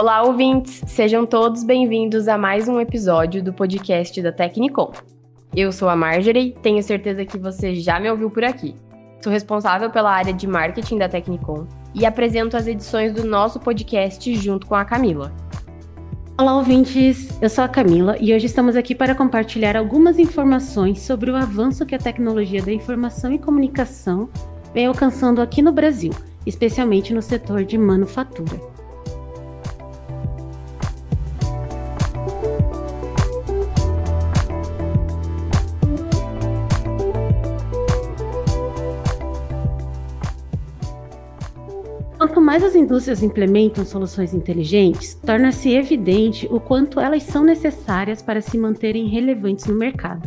Olá, ouvintes! Sejam todos bem-vindos a mais um episódio do podcast da Tecnicom. Eu sou a Marjorie, tenho certeza que você já me ouviu por aqui. Sou responsável pela área de marketing da Tecnicom e apresento as edições do nosso podcast junto com a Camila. Olá, ouvintes! Eu sou a Camila e hoje estamos aqui para compartilhar algumas informações sobre o avanço que a tecnologia da informação e comunicação vem alcançando aqui no Brasil, especialmente no setor de manufatura. Mais as indústrias implementam soluções inteligentes, torna-se evidente o quanto elas são necessárias para se manterem relevantes no mercado.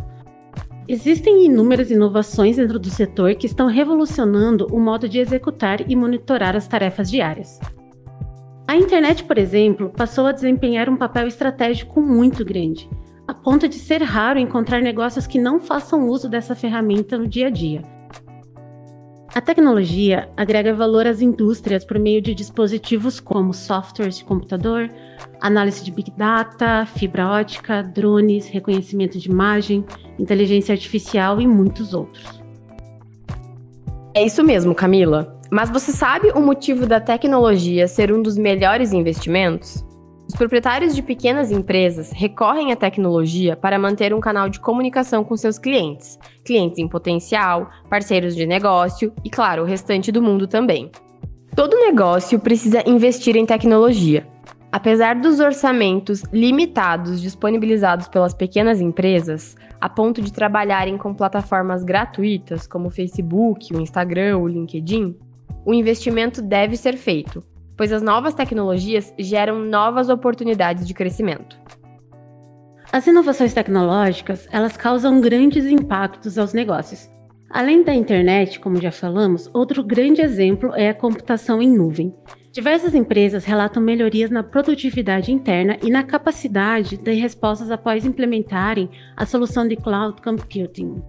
Existem inúmeras inovações dentro do setor que estão revolucionando o modo de executar e monitorar as tarefas diárias. A internet, por exemplo, passou a desempenhar um papel estratégico muito grande, a ponto de ser raro encontrar negócios que não façam uso dessa ferramenta no dia a dia. A tecnologia agrega valor às indústrias por meio de dispositivos como softwares de computador, análise de big data, fibra ótica, drones, reconhecimento de imagem, inteligência artificial e muitos outros. É isso mesmo, Camila. Mas você sabe o motivo da tecnologia ser um dos melhores investimentos? Os proprietários de pequenas empresas recorrem à tecnologia para manter um canal de comunicação com seus clientes, clientes em potencial, parceiros de negócio e, claro, o restante do mundo também. Todo negócio precisa investir em tecnologia. Apesar dos orçamentos limitados disponibilizados pelas pequenas empresas, a ponto de trabalharem com plataformas gratuitas como o Facebook, o Instagram, o LinkedIn, o investimento deve ser feito, pois as novas tecnologias geram novas oportunidades de crescimento. As inovações tecnológicas, elas causam grandes impactos aos negócios. Além da internet, como já falamos, outro grande exemplo é a computação em nuvem. Diversas empresas relatam melhorias na produtividade interna e na capacidade de respostas após implementarem a solução de cloud computing.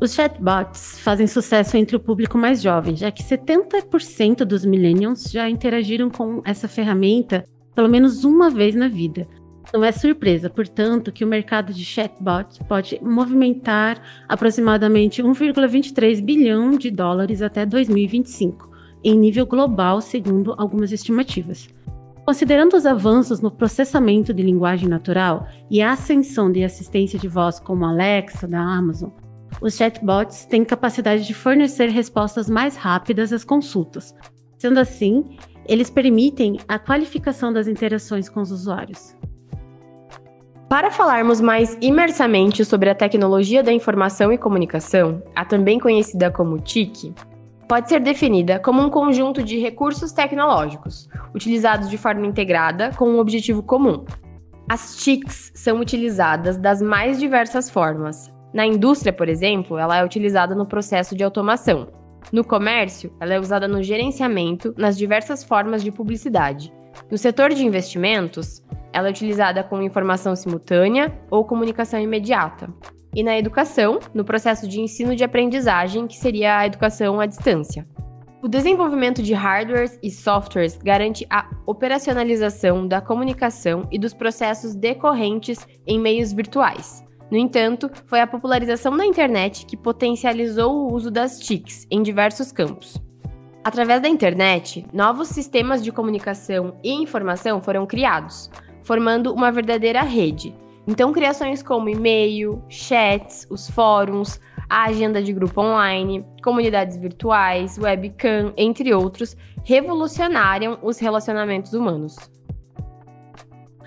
Os chatbots fazem sucesso entre o público mais jovem, já que 70% dos millennials já interagiram com essa ferramenta pelo menos uma vez na vida. Não é surpresa, portanto, que o mercado de chatbots pode movimentar aproximadamente 1,23 bilhão de dólares até 2025, em nível global, segundo algumas estimativas. Considerando os avanços no processamento de linguagem natural e a ascensão de assistência de voz como Alexa da Amazon, os chatbots têm capacidade de fornecer respostas mais rápidas às consultas. Sendo assim, eles permitem a qualificação das interações com os usuários. Para falarmos mais imersamente sobre a tecnologia da informação e comunicação, a também conhecida como TIC, pode ser definida como um conjunto de recursos tecnológicos, utilizados de forma integrada com um objetivo comum. As TICs são utilizadas das mais diversas formas, na indústria, por exemplo, ela é utilizada no processo de automação. No comércio, ela é usada no gerenciamento, nas diversas formas de publicidade. No setor de investimentos, ela é utilizada com informação simultânea ou comunicação imediata. E na educação, no processo de ensino de aprendizagem, que seria a educação à distância. O desenvolvimento de hardwares e softwares garante a operacionalização da comunicação e dos processos decorrentes em meios virtuais, no entanto, foi a popularização da internet que potencializou o uso das TICs em diversos campos. Através da internet, novos sistemas de comunicação e informação foram criados, formando uma verdadeira rede. Então, criações como e-mail, chats, os fóruns, a agenda de grupo online, comunidades virtuais, webcam, entre outros, revolucionaram os relacionamentos humanos.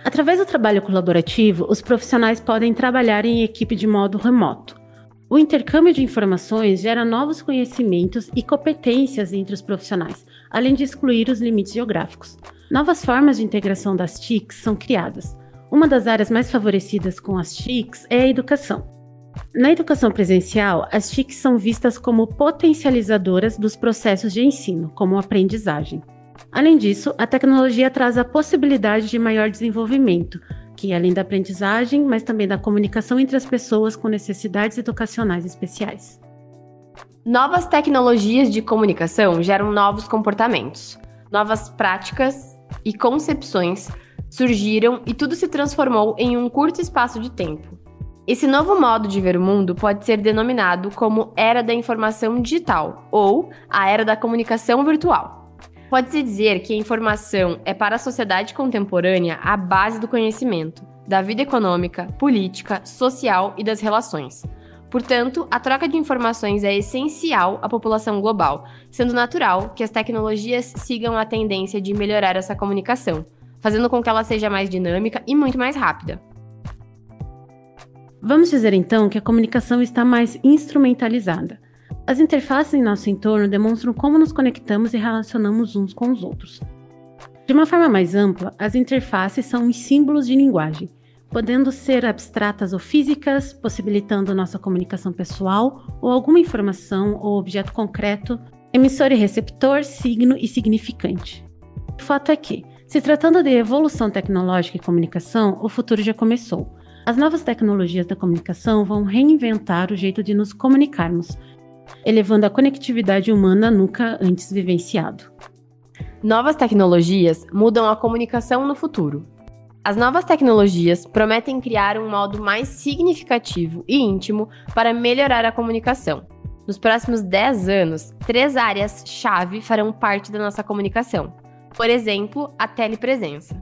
Através do trabalho colaborativo, os profissionais podem trabalhar em equipe de modo remoto. O intercâmbio de informações gera novos conhecimentos e competências entre os profissionais, além de excluir os limites geográficos. Novas formas de integração das TICs são criadas. Uma das áreas mais favorecidas com as TICs é a educação. Na educação presencial, as TICs são vistas como potencializadoras dos processos de ensino, como aprendizagem. Além disso, a tecnologia traz a possibilidade de maior desenvolvimento, que além da aprendizagem, mas também da comunicação entre as pessoas com necessidades educacionais especiais. Novas tecnologias de comunicação geram novos comportamentos, novas práticas e concepções surgiram e tudo se transformou em um curto espaço de tempo. Esse novo modo de ver o mundo pode ser denominado como Era da Informação Digital ou a Era da Comunicação Virtual. Pode-se dizer que a informação é para a sociedade contemporânea a base do conhecimento, da vida econômica, política, social e das relações. Portanto, a troca de informações é essencial à população global, sendo natural que as tecnologias sigam a tendência de melhorar essa comunicação, fazendo com que ela seja mais dinâmica e muito mais rápida. Vamos dizer então que a comunicação está mais instrumentalizada. As interfaces em nosso entorno demonstram como nos conectamos e relacionamos uns com os outros. De uma forma mais ampla, as interfaces são os símbolos de linguagem, podendo ser abstratas ou físicas, possibilitando nossa comunicação pessoal ou alguma informação ou objeto concreto, emissor e receptor, signo e significante. O fato é que, se tratando de evolução tecnológica e comunicação, o futuro já começou. As novas tecnologias da comunicação vão reinventar o jeito de nos comunicarmos, elevando a conectividade humana nunca antes vivenciado. Novas tecnologias mudam a comunicação no futuro. As novas tecnologias prometem criar um modo mais significativo e íntimo para melhorar a comunicação. Nos próximos 10 anos, três áreas-chave farão parte da nossa comunicação. Por exemplo, a telepresença.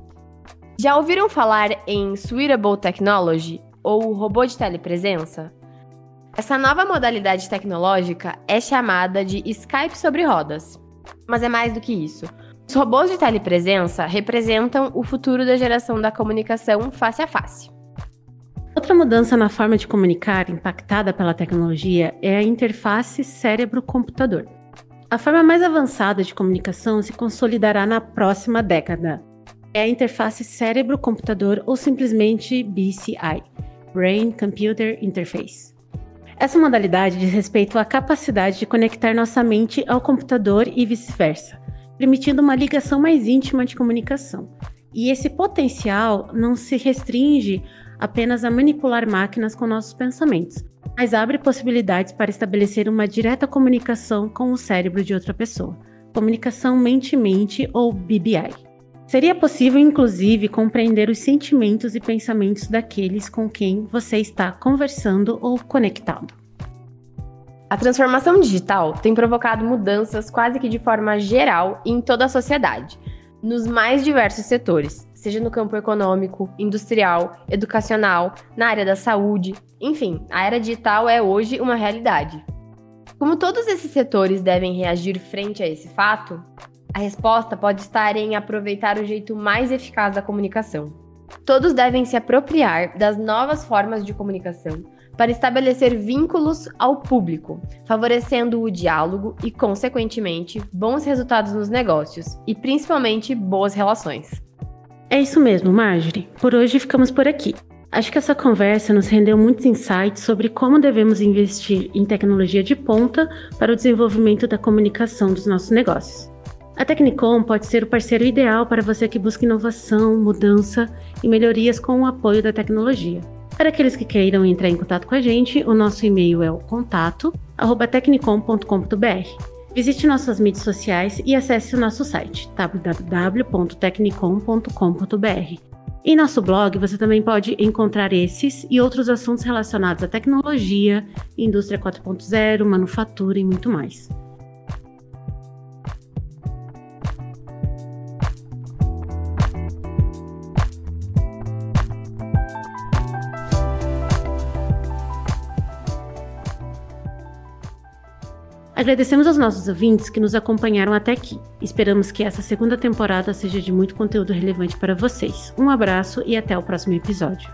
Já ouviram falar em Swearable Technology ou robô de telepresença? Essa nova modalidade tecnológica é chamada de Skype sobre rodas. Mas é mais do que isso. Os robôs de telepresença representam o futuro da geração da comunicação face a face. Outra mudança na forma de comunicar impactada pela tecnologia é a interface cérebro-computador. A forma mais avançada de comunicação se consolidará na próxima década, é a interface cérebro-computador ou simplesmente BCI Brain Computer Interface. Essa modalidade diz respeito à capacidade de conectar nossa mente ao computador e vice-versa, permitindo uma ligação mais íntima de comunicação. E esse potencial não se restringe apenas a manipular máquinas com nossos pensamentos, mas abre possibilidades para estabelecer uma direta comunicação com o cérebro de outra pessoa. Comunicação mente-mente ou BBI. Seria possível, inclusive, compreender os sentimentos e pensamentos daqueles com quem você está conversando ou conectado. A transformação digital tem provocado mudanças quase que de forma geral em toda a sociedade, nos mais diversos setores, seja no campo econômico, industrial, educacional, na área da saúde, enfim, a era digital é hoje uma realidade. Como todos esses setores devem reagir frente a esse fato, a resposta pode estar em aproveitar o jeito mais eficaz da comunicação. Todos devem se apropriar das novas formas de comunicação para estabelecer vínculos ao público, favorecendo o diálogo e, consequentemente, bons resultados nos negócios e principalmente boas relações. É isso mesmo, Marjorie. Por hoje ficamos por aqui. Acho que essa conversa nos rendeu muitos insights sobre como devemos investir em tecnologia de ponta para o desenvolvimento da comunicação dos nossos negócios. A Technicom pode ser o parceiro ideal para você que busca inovação, mudança e melhorias com o apoio da tecnologia. Para aqueles que queiram entrar em contato com a gente, o nosso e-mail é o contato@technicom.com.br. Visite nossas mídias sociais e acesse o nosso site www.technicom.com.br. Em nosso blog você também pode encontrar esses e outros assuntos relacionados à tecnologia, indústria 4.0, manufatura e muito mais. Agradecemos aos nossos ouvintes que nos acompanharam até aqui. Esperamos que essa segunda temporada seja de muito conteúdo relevante para vocês. Um abraço e até o próximo episódio.